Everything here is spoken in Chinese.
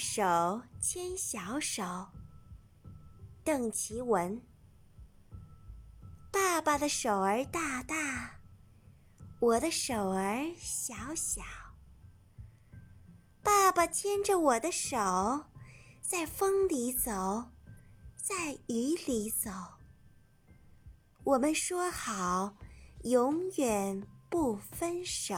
手牵小手邓琪文爸爸的手儿大大我的手儿小小。爸爸牵着我的手在风里走在雨里走。我们说好永远不分手。